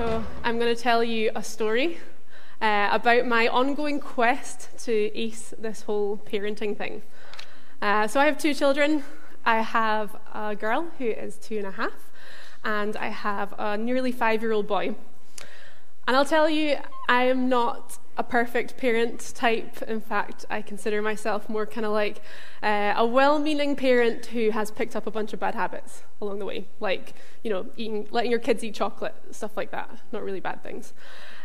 So, I'm going to tell you a story uh, about my ongoing quest to ace this whole parenting thing. Uh, so, I have two children. I have a girl who is two and a half, and I have a nearly five year old boy. And I'll tell you, I am not a perfect parent type. In fact, I consider myself more kind of like uh, a well meaning parent who has picked up a bunch of bad habits along the way, like, you know, eating, letting your kids eat chocolate, stuff like that. Not really bad things.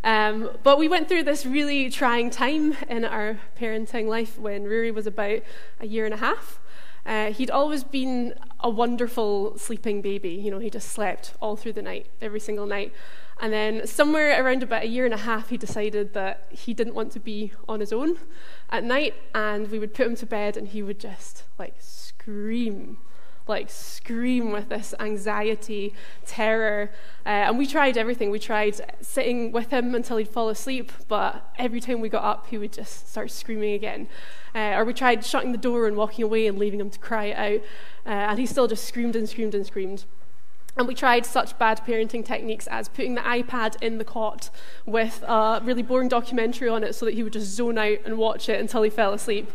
Um, but we went through this really trying time in our parenting life when Ruri was about a year and a half. Uh, he'd always been a wonderful sleeping baby. You know, he just slept all through the night, every single night. And then, somewhere around about a year and a half, he decided that he didn't want to be on his own at night, and we would put him to bed, and he would just like scream, like scream with this anxiety, terror. Uh, and we tried everything. We tried sitting with him until he'd fall asleep, but every time we got up, he would just start screaming again. Uh, or we tried shutting the door and walking away and leaving him to cry out, uh, and he still just screamed and screamed and screamed. And we tried such bad parenting techniques as putting the iPad in the cot with a really boring documentary on it so that he would just zone out and watch it until he fell asleep.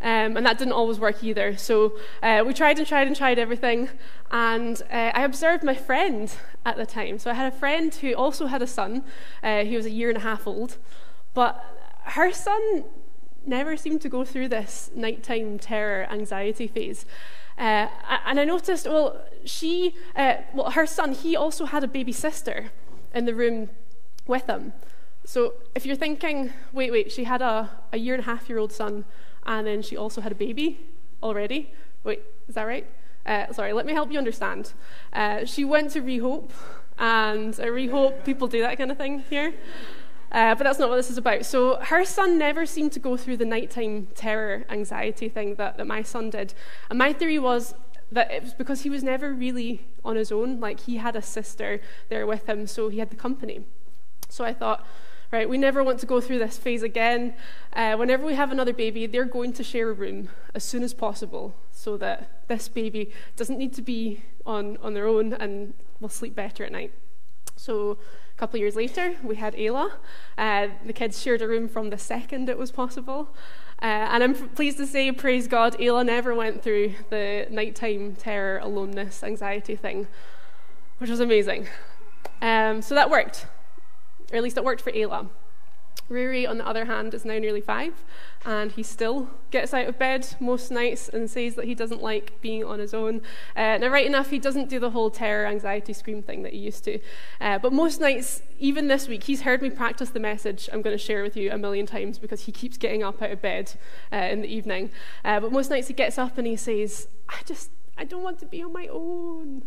Um, and that didn't always work either. So uh, we tried and tried and tried everything. And uh, I observed my friend at the time. So I had a friend who also had a son. Uh, he was a year and a half old. But her son never seemed to go through this nighttime terror anxiety phase. Uh, and I noticed, well, she, uh, well, her son, he also had a baby sister in the room with him. So if you're thinking, wait, wait, she had a, a year and a half year old son, and then she also had a baby already. Wait, is that right? Uh, sorry, let me help you understand. Uh, she went to Rehope, and at Rehope, people do that kind of thing here. Uh, but that's not what this is about. So her son never seemed to go through the nighttime terror, anxiety thing that, that my son did. And my theory was that it was because he was never really on his own. Like he had a sister there with him, so he had the company. So I thought, right, we never want to go through this phase again. Uh, whenever we have another baby, they're going to share a room as soon as possible so that this baby doesn't need to be on, on their own and will sleep better at night. So a couple of years later, we had Ayla. Uh, the kids shared a room from the second it was possible. Uh, and I'm pleased to say, praise God, Ayla never went through the nighttime terror, aloneness, anxiety thing, which was amazing. Um, so that worked, or at least it worked for Ayla. Ruri, on the other hand, is now nearly five, and he still gets out of bed most nights and says that he doesn't like being on his own. Uh, now, right enough, he doesn't do the whole terror, anxiety, scream thing that he used to. Uh, but most nights, even this week, he's heard me practice the message I'm going to share with you a million times because he keeps getting up out of bed uh, in the evening. Uh, but most nights, he gets up and he says, I just, I don't want to be on my own.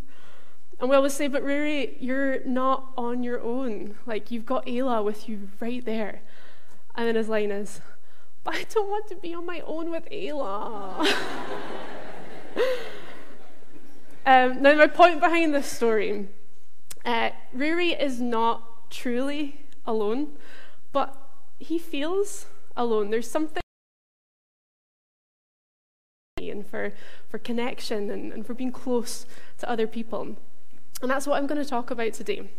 And we always say, but Ruri, you're not on your own. Like, you've got Ayla with you right there. And then his line is, but I don't want to be on my own with Ayla. um, now, my point behind this story uh, Ruri is not truly alone, but he feels alone. There's something and for, for connection and, and for being close to other people. And that's what I'm going to talk about today.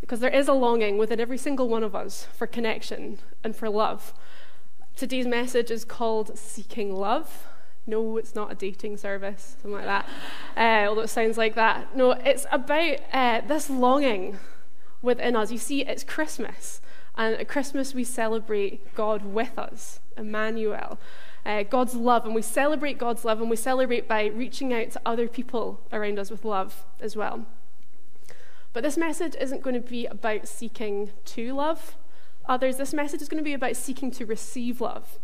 Because there is a longing within every single one of us for connection and for love. Today's message is called Seeking Love. No, it's not a dating service, something like that, uh, although it sounds like that. No, it's about uh, this longing within us. You see, it's Christmas, and at Christmas we celebrate God with us, Emmanuel uh, God's love, and we celebrate God's love, and we celebrate by reaching out to other people around us with love as well. But this message isn't going to be about seeking to love others. This message is going to be about seeking to receive love.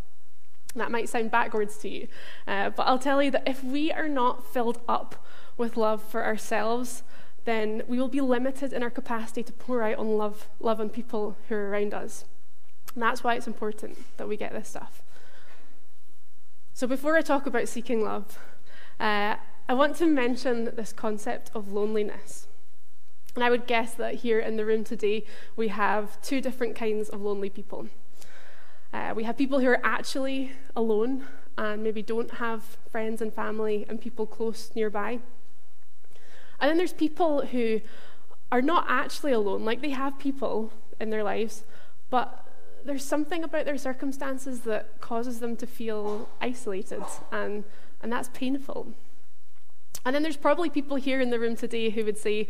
That might sound backwards to you, uh, but I'll tell you that if we are not filled up with love for ourselves, then we will be limited in our capacity to pour out on love, love on people who are around us. And that's why it's important that we get this stuff. So, before I talk about seeking love, uh, I want to mention this concept of loneliness. And I would guess that here in the room today, we have two different kinds of lonely people. Uh, we have people who are actually alone and maybe don't have friends and family and people close nearby. And then there's people who are not actually alone. Like they have people in their lives, but there's something about their circumstances that causes them to feel isolated, and, and that's painful. And then there's probably people here in the room today who would say,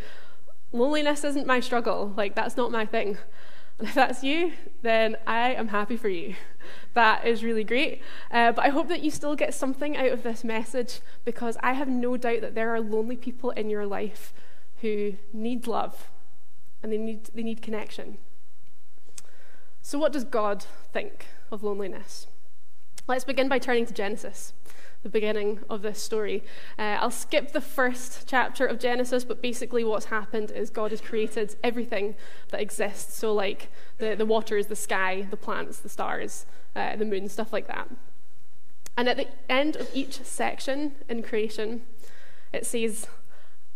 Loneliness isn't my struggle, like, that's not my thing. And if that's you, then I am happy for you. That is really great. Uh, but I hope that you still get something out of this message because I have no doubt that there are lonely people in your life who need love and they need, they need connection. So, what does God think of loneliness? Let's begin by turning to Genesis, the beginning of this story. Uh, I'll skip the first chapter of Genesis, but basically, what's happened is God has created everything that exists. So, like the, the waters, the sky, the plants, the stars, uh, the moon, stuff like that. And at the end of each section in creation, it says,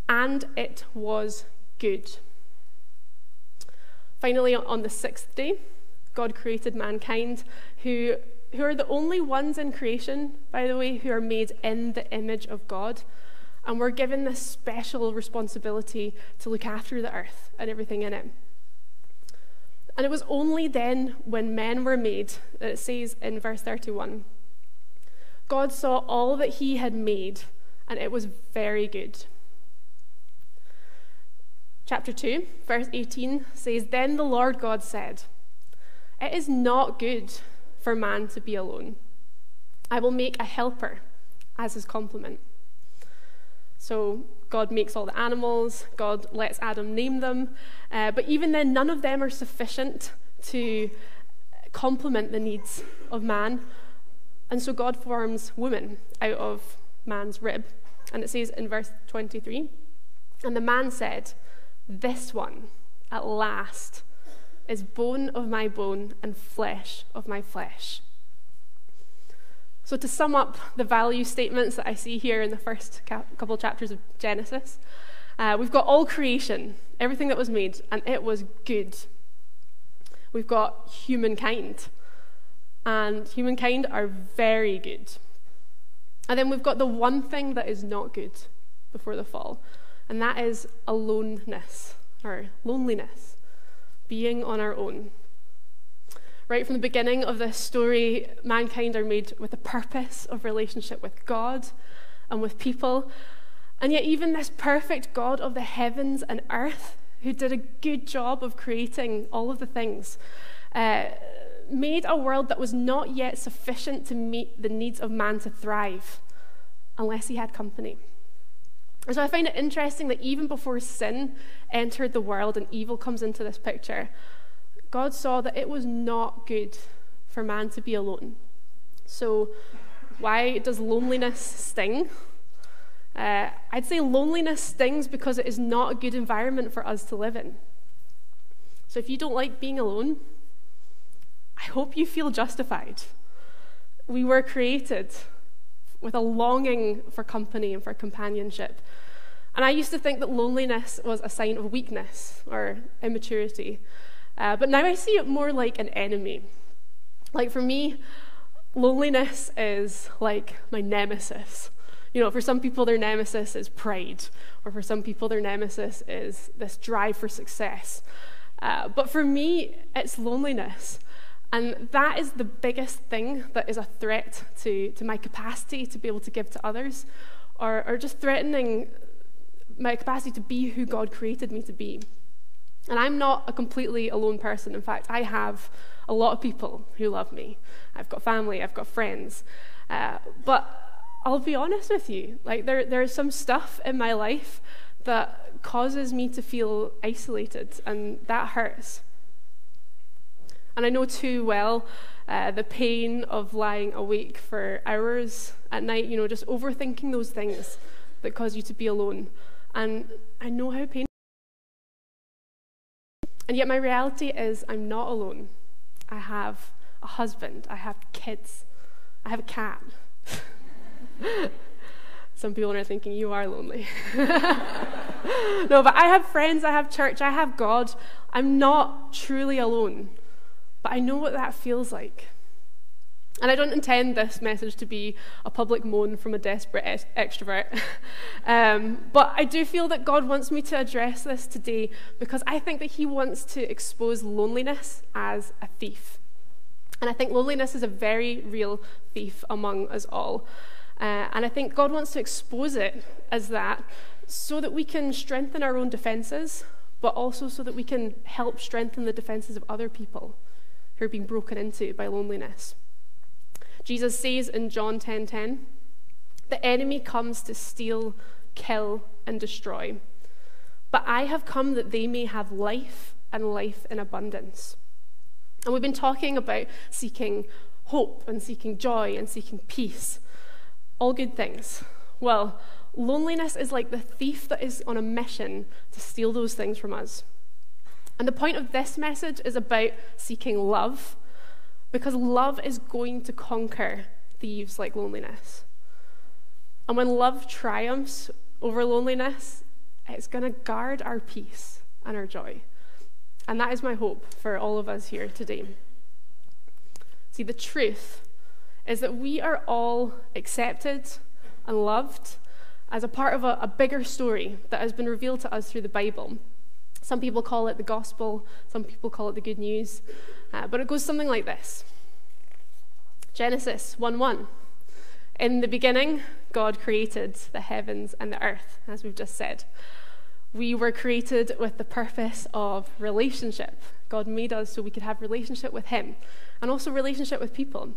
And it was good. Finally, on the sixth day, God created mankind, who, who are the only ones in creation, by the way, who are made in the image of God. And we're given this special responsibility to look after the earth and everything in it. And it was only then when men were made, that it says in verse 31, God saw all that he had made, and it was very good. Chapter 2, verse 18 says, Then the Lord God said, it is not good for man to be alone. I will make a helper as his complement. So God makes all the animals, God lets Adam name them, uh, but even then, none of them are sufficient to complement the needs of man. And so God forms woman out of man's rib. And it says in verse 23 And the man said, This one, at last, is bone of my bone and flesh of my flesh. So, to sum up the value statements that I see here in the first couple chapters of Genesis, uh, we've got all creation, everything that was made, and it was good. We've got humankind, and humankind are very good. And then we've got the one thing that is not good before the fall, and that is aloneness or loneliness being on our own. Right from the beginning of this story, mankind are made with a purpose of relationship with God and with people. And yet, even this perfect God of the heavens and earth, who did a good job of creating all of the things, uh, made a world that was not yet sufficient to meet the needs of man to thrive unless he had company. And so I find it interesting that even before sin entered the world and evil comes into this picture, God saw that it was not good for man to be alone. So, why does loneliness sting? Uh, I'd say loneliness stings because it is not a good environment for us to live in. So, if you don't like being alone, I hope you feel justified. We were created with a longing for company and for companionship. And I used to think that loneliness was a sign of weakness or immaturity. Uh, but now I see it more like an enemy. Like for me, loneliness is like my nemesis. You know, for some people, their nemesis is pride, or for some people, their nemesis is this drive for success. Uh, but for me, it's loneliness. And that is the biggest thing that is a threat to, to my capacity to be able to give to others, or, or just threatening my capacity to be who God created me to be. And I'm not a completely alone person. In fact, I have a lot of people who love me. I've got family, I've got friends. Uh, but I'll be honest with you, like there, there's some stuff in my life that causes me to feel isolated, and that hurts. And I know too well uh, the pain of lying awake for hours at night, you know, just overthinking those things that cause you to be alone. And I know how painful. And yet, my reality is I'm not alone. I have a husband, I have kids, I have a cat. Some people are thinking, you are lonely. no, but I have friends, I have church, I have God. I'm not truly alone, but I know what that feels like. And I don't intend this message to be a public moan from a desperate ex- extrovert. um, but I do feel that God wants me to address this today because I think that He wants to expose loneliness as a thief. And I think loneliness is a very real thief among us all. Uh, and I think God wants to expose it as that so that we can strengthen our own defenses, but also so that we can help strengthen the defenses of other people who are being broken into by loneliness. Jesus says in John 10:10, 10, 10, "The enemy comes to steal, kill, and destroy. But I have come that they may have life and life in abundance." And we've been talking about seeking hope and seeking joy and seeking peace. All good things. Well, loneliness is like the thief that is on a mission to steal those things from us. And the point of this message is about seeking love, because love is going to conquer thieves like loneliness. And when love triumphs over loneliness, it's going to guard our peace and our joy. And that is my hope for all of us here today. See, the truth is that we are all accepted and loved as a part of a, a, bigger story that has been revealed to us through the Bible. Some people call it the gospel, some people call it the good news, uh, but it goes something like this Genesis 1 1. In the beginning, God created the heavens and the earth, as we've just said. We were created with the purpose of relationship. God made us so we could have relationship with Him and also relationship with people.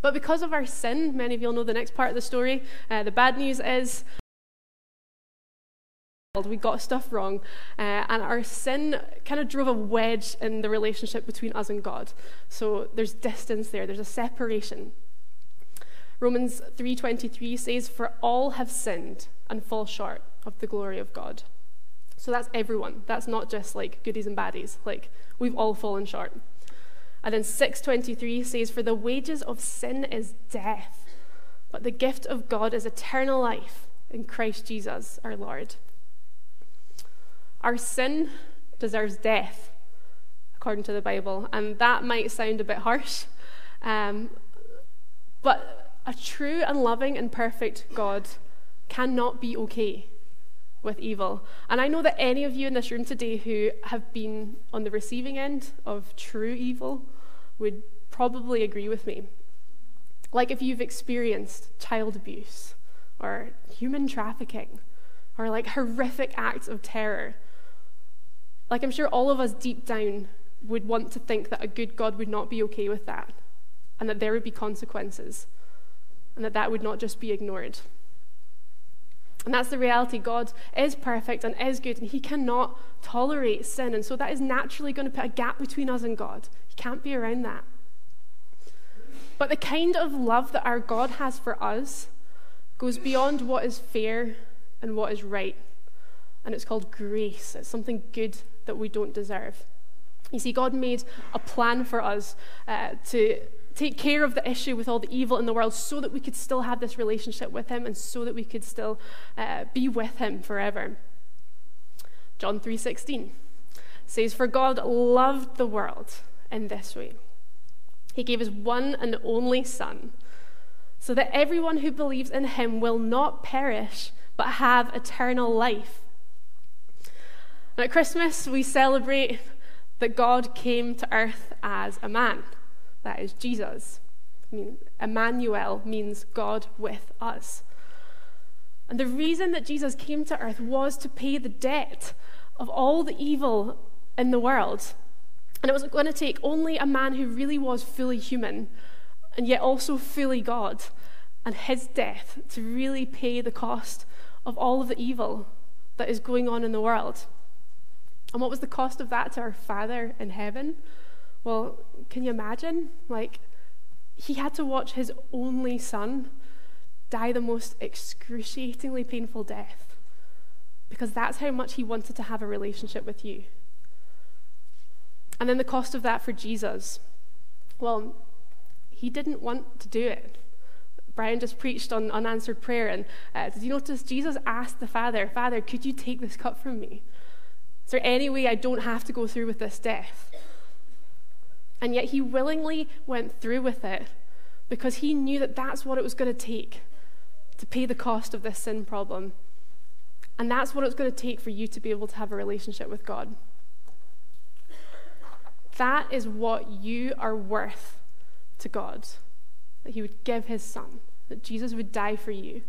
But because of our sin, many of you will know the next part of the story. Uh, the bad news is we got stuff wrong, uh, and our sin kind of drove a wedge in the relationship between us and God. So there's distance there. There's a separation. Romans 3:23 says, "For all have sinned and fall short of the glory of God. So that's everyone. That's not just like goodies and baddies. Like we've all fallen short. And then 623 says, For the wages of sin is death, but the gift of God is eternal life in Christ Jesus our Lord. Our sin deserves death, according to the Bible, and that might sound a bit harsh, um, but a true and loving and perfect God cannot be okay with evil. And I know that any of you in this room today who have been on the receiving end of true evil would probably agree with me. Like if you've experienced child abuse or human trafficking or like horrific acts of terror. Like I'm sure all of us deep down would want to think that a good God would not be okay with that and that there would be consequences and that that would not just be ignored. And that's the reality. God is perfect and is good, and He cannot tolerate sin. And so that is naturally going to put a gap between us and God. He can't be around that. But the kind of love that our God has for us goes beyond what is fair and what is right. And it's called grace. It's something good that we don't deserve. You see, God made a plan for us uh, to take care of the issue with all the evil in the world so that we could still have this relationship with him and so that we could still uh, be with him forever. John 3.16 says for god loved the world in this way. He gave his one and only son so that everyone who believes in him will not perish but have eternal life at christmas we celebrate that god came to earth as a man that is Jesus. I mean, Emmanuel means God with us. And the reason that Jesus came to earth was to pay the debt of all the evil in the world. And it was going to take only a man who really was fully human and yet also fully God and his death to really pay the cost of all of the evil that is going on in the world. And what was the cost of that to our Father in heaven? Well, can you imagine? Like, he had to watch his only son die the most excruciatingly painful death because that's how much he wanted to have a relationship with you. And then the cost of that for Jesus. Well, he didn't want to do it. Brian just preached on unanswered prayer, and uh, did you notice Jesus asked the Father, Father, could you take this cup from me? Is there any way I don't have to go through with this death? And yet he willingly went through with it because he knew that that's what it was going to take to pay the cost of this sin problem. And that's what it's going to take for you to be able to have a relationship with God. That is what you are worth to God. That He would give His Son, that Jesus would die for you.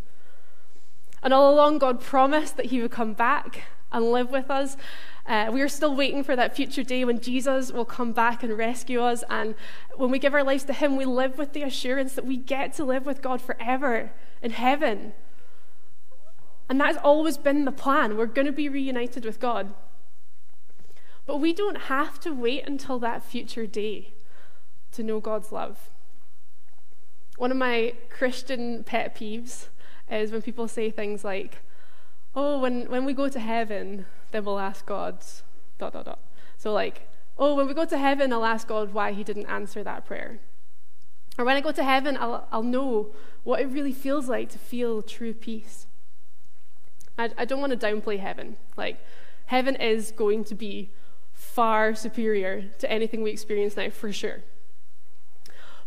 And all along, God promised that He would come back and live with us. Uh, we are still waiting for that future day when Jesus will come back and rescue us. And when we give our lives to Him, we live with the assurance that we get to live with God forever in heaven. And that has always been the plan. We're going to be reunited with God. But we don't have to wait until that future day to know God's love. One of my Christian pet peeves is when people say things like, oh, when, when we go to heaven, then we'll ask God, dot, dot, dot. So, like, oh, when we go to heaven, I'll ask God why he didn't answer that prayer. Or when I go to heaven, I'll, I'll know what it really feels like to feel true peace. I, I don't want to downplay heaven. Like, heaven is going to be far superior to anything we experience now, for sure.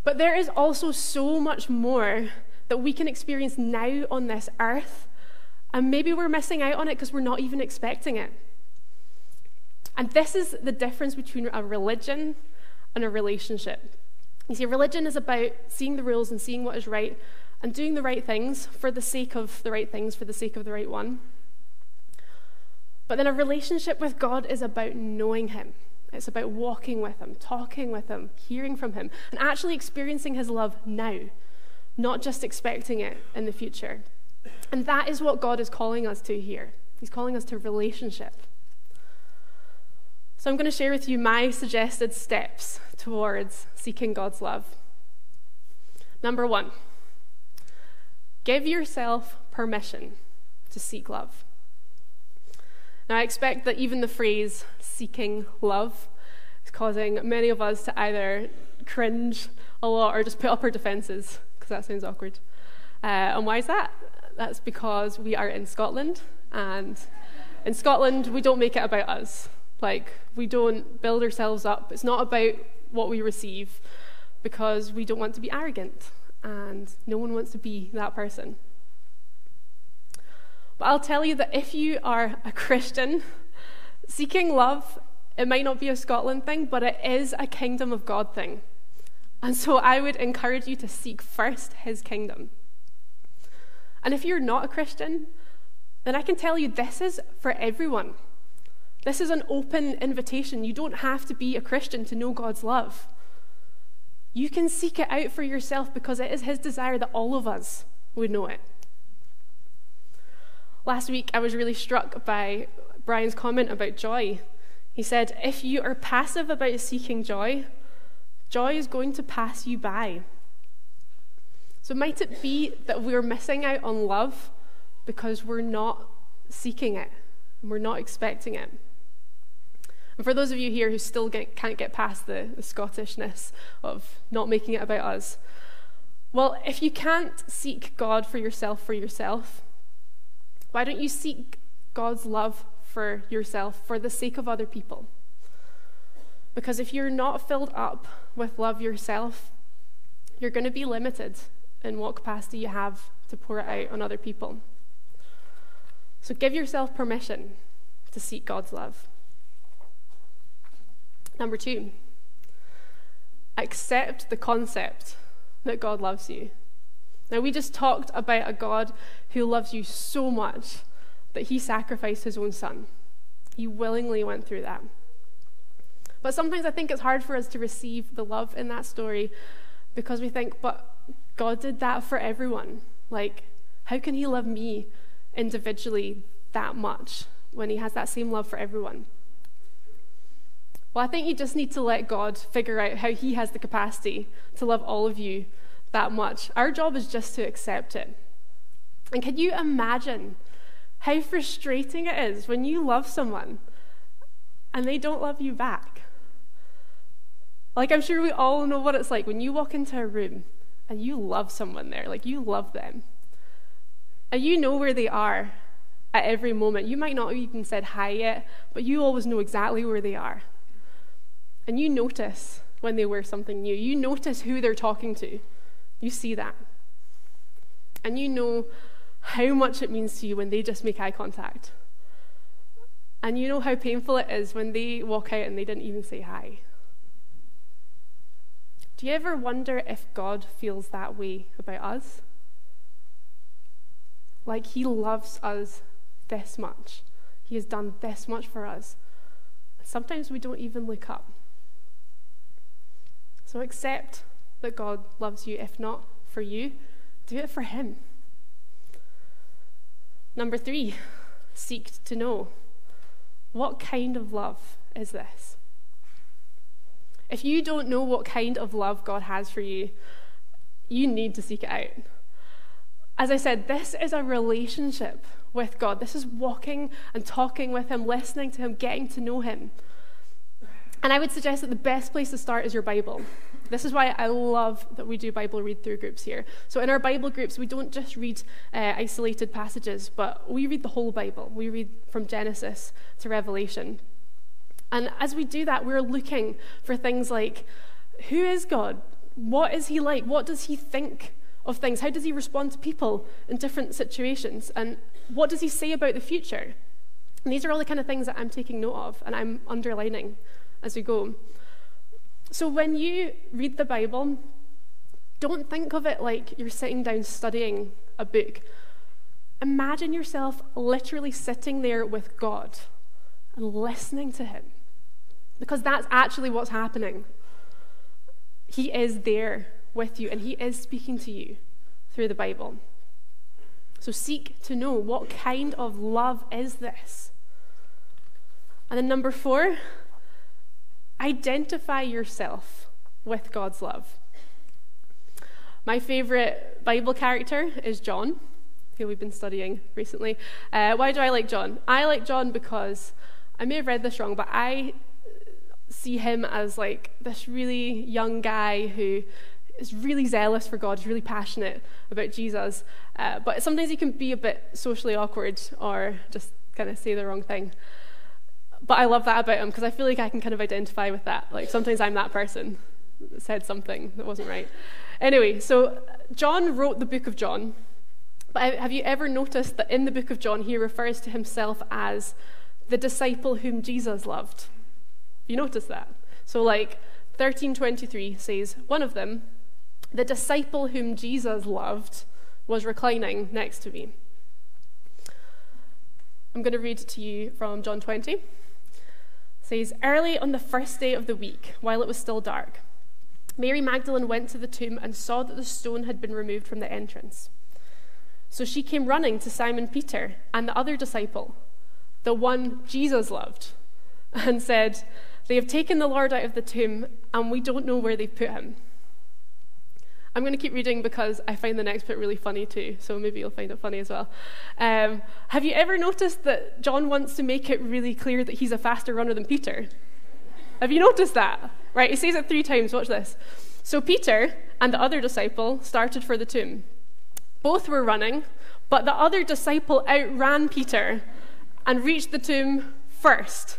But there is also so much more that we can experience now on this earth, and maybe we're missing out on it because we're not even expecting it. And this is the difference between a religion and a relationship. You see, religion is about seeing the rules and seeing what is right and doing the right things for the sake of the right things, for the sake of the right one. But then a relationship with God is about knowing Him. It's about walking with Him, talking with Him, hearing from Him, and actually experiencing His love now, not just expecting it in the future. And that is what God is calling us to here. He's calling us to relationship. So I'm going to share with you my suggested steps towards seeking God's love. Number one, give yourself permission to seek love. Now, I expect that even the phrase seeking love is causing many of us to either cringe a lot or just put up our defences, because that sounds awkward. Uh, and why is that? That's because we are in Scotland, and in Scotland, we don't make it about us. Like, we don't build ourselves up. It's not about what we receive because we don't want to be arrogant, and no one wants to be that person. But I'll tell you that if you are a Christian, seeking love, it might not be a Scotland thing, but it is a kingdom of God thing. And so I would encourage you to seek first his kingdom. And if you're not a Christian, then I can tell you this is for everyone. This is an open invitation. You don't have to be a Christian to know God's love. You can seek it out for yourself because it is His desire that all of us would know it. Last week, I was really struck by Brian's comment about joy. He said, If you are passive about seeking joy, joy is going to pass you by. So, might it be that we're missing out on love because we're not seeking it and we're not expecting it? And for those of you here who still get, can't get past the, the Scottishness of not making it about us, well, if you can't seek God for yourself for yourself, why don't you seek God's love for yourself for the sake of other people? Because if you're not filled up with love yourself, you're going to be limited in what capacity you have to pour it out on other people. So give yourself permission to seek God's love. Number two, accept the concept that God loves you. Now, we just talked about a God who loves you so much that he sacrificed his own son. He willingly went through that. But sometimes I think it's hard for us to receive the love in that story because we think, but God did that for everyone. Like, how can he love me individually that much when he has that same love for everyone? Well, I think you just need to let God figure out how He has the capacity to love all of you that much. Our job is just to accept it. And can you imagine how frustrating it is when you love someone and they don't love you back? Like, I'm sure we all know what it's like when you walk into a room and you love someone there, like, you love them. And you know where they are at every moment. You might not have even said hi yet, but you always know exactly where they are. And you notice when they wear something new. You notice who they're talking to. You see that. And you know how much it means to you when they just make eye contact. And you know how painful it is when they walk out and they didn't even say hi. Do you ever wonder if God feels that way about us? Like He loves us this much, He has done this much for us. Sometimes we don't even look up. So accept that God loves you. If not for you, do it for Him. Number three, seek to know. What kind of love is this? If you don't know what kind of love God has for you, you need to seek it out. As I said, this is a relationship with God. This is walking and talking with Him, listening to Him, getting to know Him. And I would suggest that the best place to start is your Bible. This is why I love that we do Bible read through groups here. So, in our Bible groups, we don't just read uh, isolated passages, but we read the whole Bible. We read from Genesis to Revelation. And as we do that, we're looking for things like who is God? What is he like? What does he think of things? How does he respond to people in different situations? And what does he say about the future? And these are all the kind of things that I'm taking note of and I'm underlining as we go. So when you read the Bible, don't think of it like you're sitting down studying a book. Imagine yourself literally sitting there with God and listening to Him. Because that's actually what's happening. He is there with you and He is speaking to you through the Bible. So seek to know what kind of love is this? And then number four, Identify yourself with God's love. My favorite Bible character is John, who we've been studying recently. Uh, why do I like John? I like John because I may have read this wrong, but I see him as like this really young guy who is really zealous for God, is really passionate about Jesus, uh, but sometimes he can be a bit socially awkward or just kind of say the wrong thing but I love that about him because I feel like I can kind of identify with that. Like sometimes I'm that person that said something that wasn't right. Anyway, so John wrote the book of John. But have you ever noticed that in the book of John he refers to himself as the disciple whom Jesus loved? You notice that? So like 1323 says, one of them, the disciple whom Jesus loved, was reclining next to me. I'm going to read it to you from John 20 It says, Early on the first day of the week, while it was still dark, Mary Magdalene went to the tomb and saw that the stone had been removed from the entrance. So she came running to Simon Peter and the other disciple, the one Jesus loved, and said, They have taken the Lord out of the tomb, and we don't know where they've put him. I'm going to keep reading because I find the next bit really funny too, so maybe you'll find it funny as well. Um, have you ever noticed that John wants to make it really clear that he's a faster runner than Peter? Have you noticed that? Right, he says it three times. Watch this. So Peter and the other disciple started for the tomb. Both were running, but the other disciple outran Peter and reached the tomb first.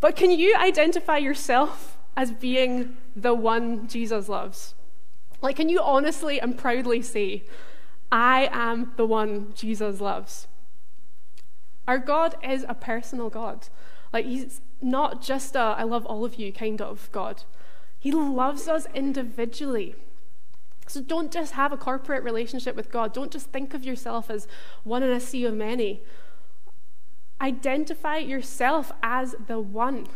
But can you identify yourself as being the one Jesus loves? Like, can you honestly and proudly say, I am the one Jesus loves? Our God is a personal God. Like, He's not just a I love all of you kind of God. He loves us individually. So don't just have a corporate relationship with God. Don't just think of yourself as one in a sea of many. Identify yourself as the one.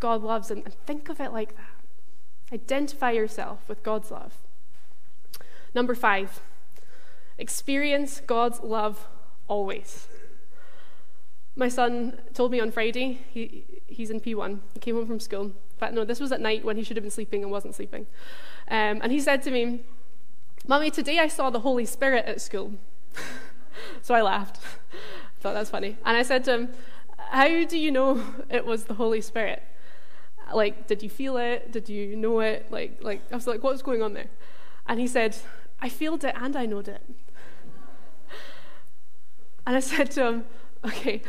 God loves and think of it like that. Identify yourself with God's love. Number five, experience God's love always. My son told me on Friday, he, he's in P1, he came home from school, fact, no, this was at night when he should have been sleeping and wasn't sleeping. Um, and he said to me, Mummy, today I saw the Holy Spirit at school. so I laughed. Thought that's funny. And I said to him, How do you know it was the Holy Spirit? Like, did you feel it? Did you know it? Like, like I was like, what's going on there? And he said, I felt it and I knowed it. And I said to him, Okay,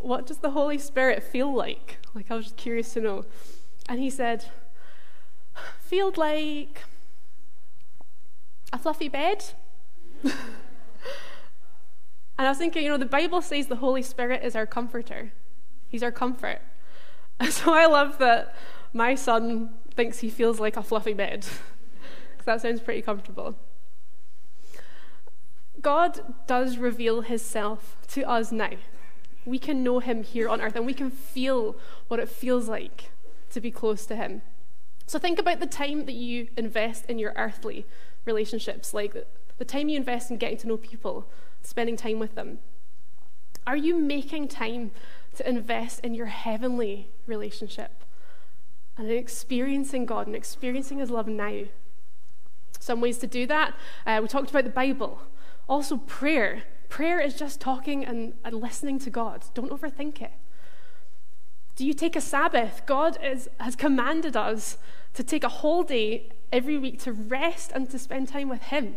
what does the Holy Spirit feel like? Like, I was just curious to know. And he said, Feel like a fluffy bed. and I was thinking, you know, the Bible says the Holy Spirit is our comforter, He's our comfort. And so I love that my son thinks he feels like a fluffy bed, because that sounds pretty comfortable. God does reveal Himself to us now. We can know Him here on earth, and we can feel what it feels like to be close to Him. So think about the time that you invest in your earthly relationships, like the time you invest in getting to know people, spending time with them. Are you making time to invest in your heavenly relationship and in experiencing God and experiencing His love now? Some ways to do that. Uh, we talked about the Bible. Also, prayer. Prayer is just talking and, and listening to God. Don't overthink it. Do you take a Sabbath? God is, has commanded us to take a whole day every week to rest and to spend time with Him.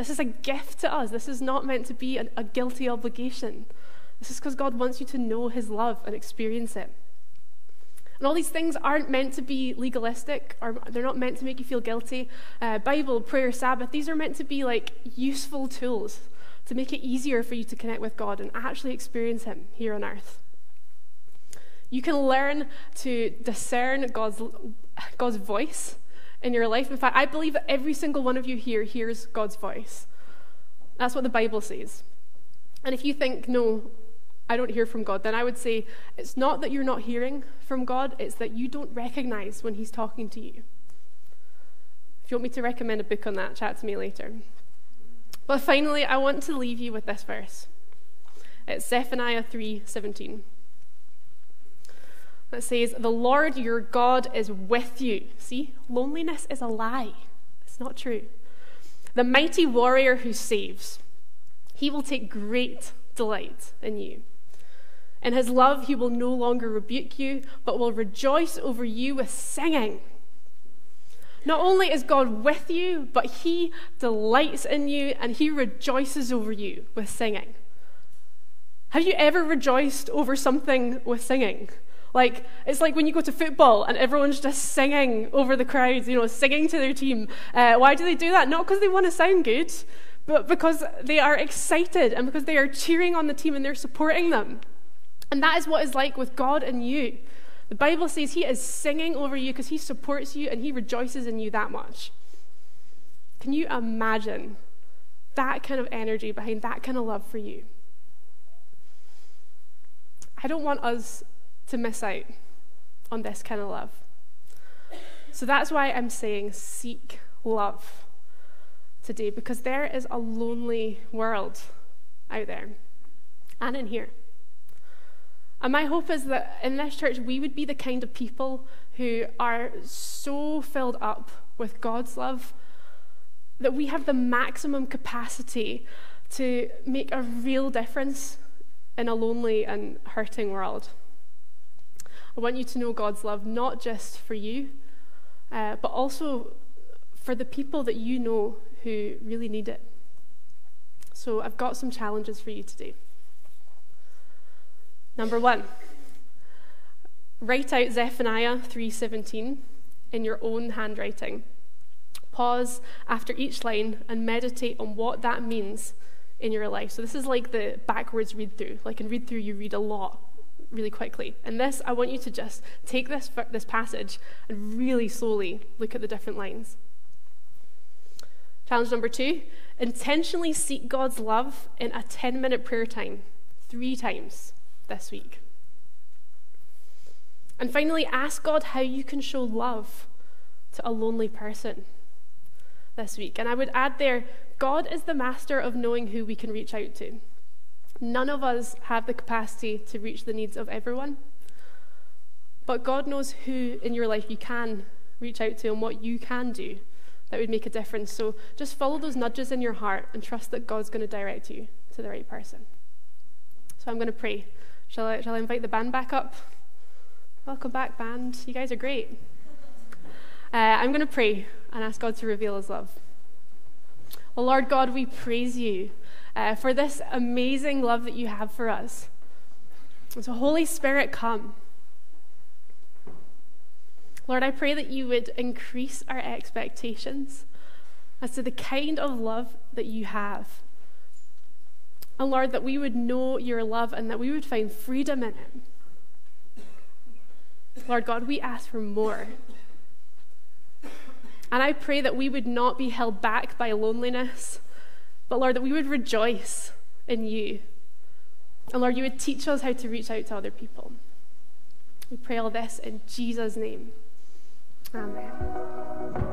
This is a gift to us. This is not meant to be an, a guilty obligation. This is because God wants you to know His love and experience it. And all these things aren't meant to be legalistic, or they're not meant to make you feel guilty. Uh, Bible, prayer, Sabbath, these are meant to be like useful tools to make it easier for you to connect with God and actually experience Him here on earth. You can learn to discern God's, God's voice in your life. In fact, I believe that every single one of you here hears God's voice. That's what the Bible says. And if you think, no, I don't hear from God, then I would say it's not that you're not hearing from God, it's that you don't recognize when He's talking to you. If you want me to recommend a book on that, chat to me later. But finally, I want to leave you with this verse. It's Zephaniah 3:17 that says, The Lord your God is with you. See, loneliness is a lie, it's not true. The mighty warrior who saves, he will take great delight in you. In his love, he will no longer rebuke you, but will rejoice over you with singing. Not only is God with you, but he delights in you and he rejoices over you with singing. Have you ever rejoiced over something with singing? Like, it's like when you go to football and everyone's just singing over the crowds, you know, singing to their team. Uh, why do they do that? Not because they want to sound good, but because they are excited and because they are cheering on the team and they're supporting them. And that is what is like with God and you. The Bible says He is singing over you because He supports you and He rejoices in you that much. Can you imagine that kind of energy behind that kind of love for you? I don't want us to miss out on this kind of love. So that's why I'm saying seek love today, because there is a lonely world out there and in here. And my hope is that in this church, we would be the kind of people who are so filled up with God's love that we have the maximum capacity to make a real difference in a lonely and hurting world. I want you to know God's love not just for you, uh, but also for the people that you know who really need it. So I've got some challenges for you today. Number one, write out Zephaniah 3:17 in your own handwriting. Pause after each line and meditate on what that means in your life. So this is like the backwards read through. Like in read through, you read a lot really quickly. And this, I want you to just take this, this passage and really slowly look at the different lines. Challenge number two intentionally seek God's love in a 10 minute prayer time, three times this week. And finally, ask God how you can show love to a lonely person this week. And I would add there, God is the master of knowing who we can reach out to. None of us have the capacity to reach the needs of everyone. But God knows who in your life you can reach out to and what you can do that would make a difference. So just follow those nudges in your heart and trust that God's going to direct you to the right person. So I'm going to pray. Shall I, shall I invite the band back up? Welcome back, band. You guys are great. Uh, I'm going to pray and ask God to reveal his love. Well, Lord God, we praise you uh, for this amazing love that you have for us. So, Holy Spirit, come. Lord, I pray that you would increase our expectations as to the kind of love that you have. And Lord, that we would know your love and that we would find freedom in it. Lord God, we ask for more. And I pray that we would not be held back by loneliness, but Lord, that we would rejoice in you. And Lord, you would teach us how to reach out to other people. We pray all this in Jesus' name. Amen.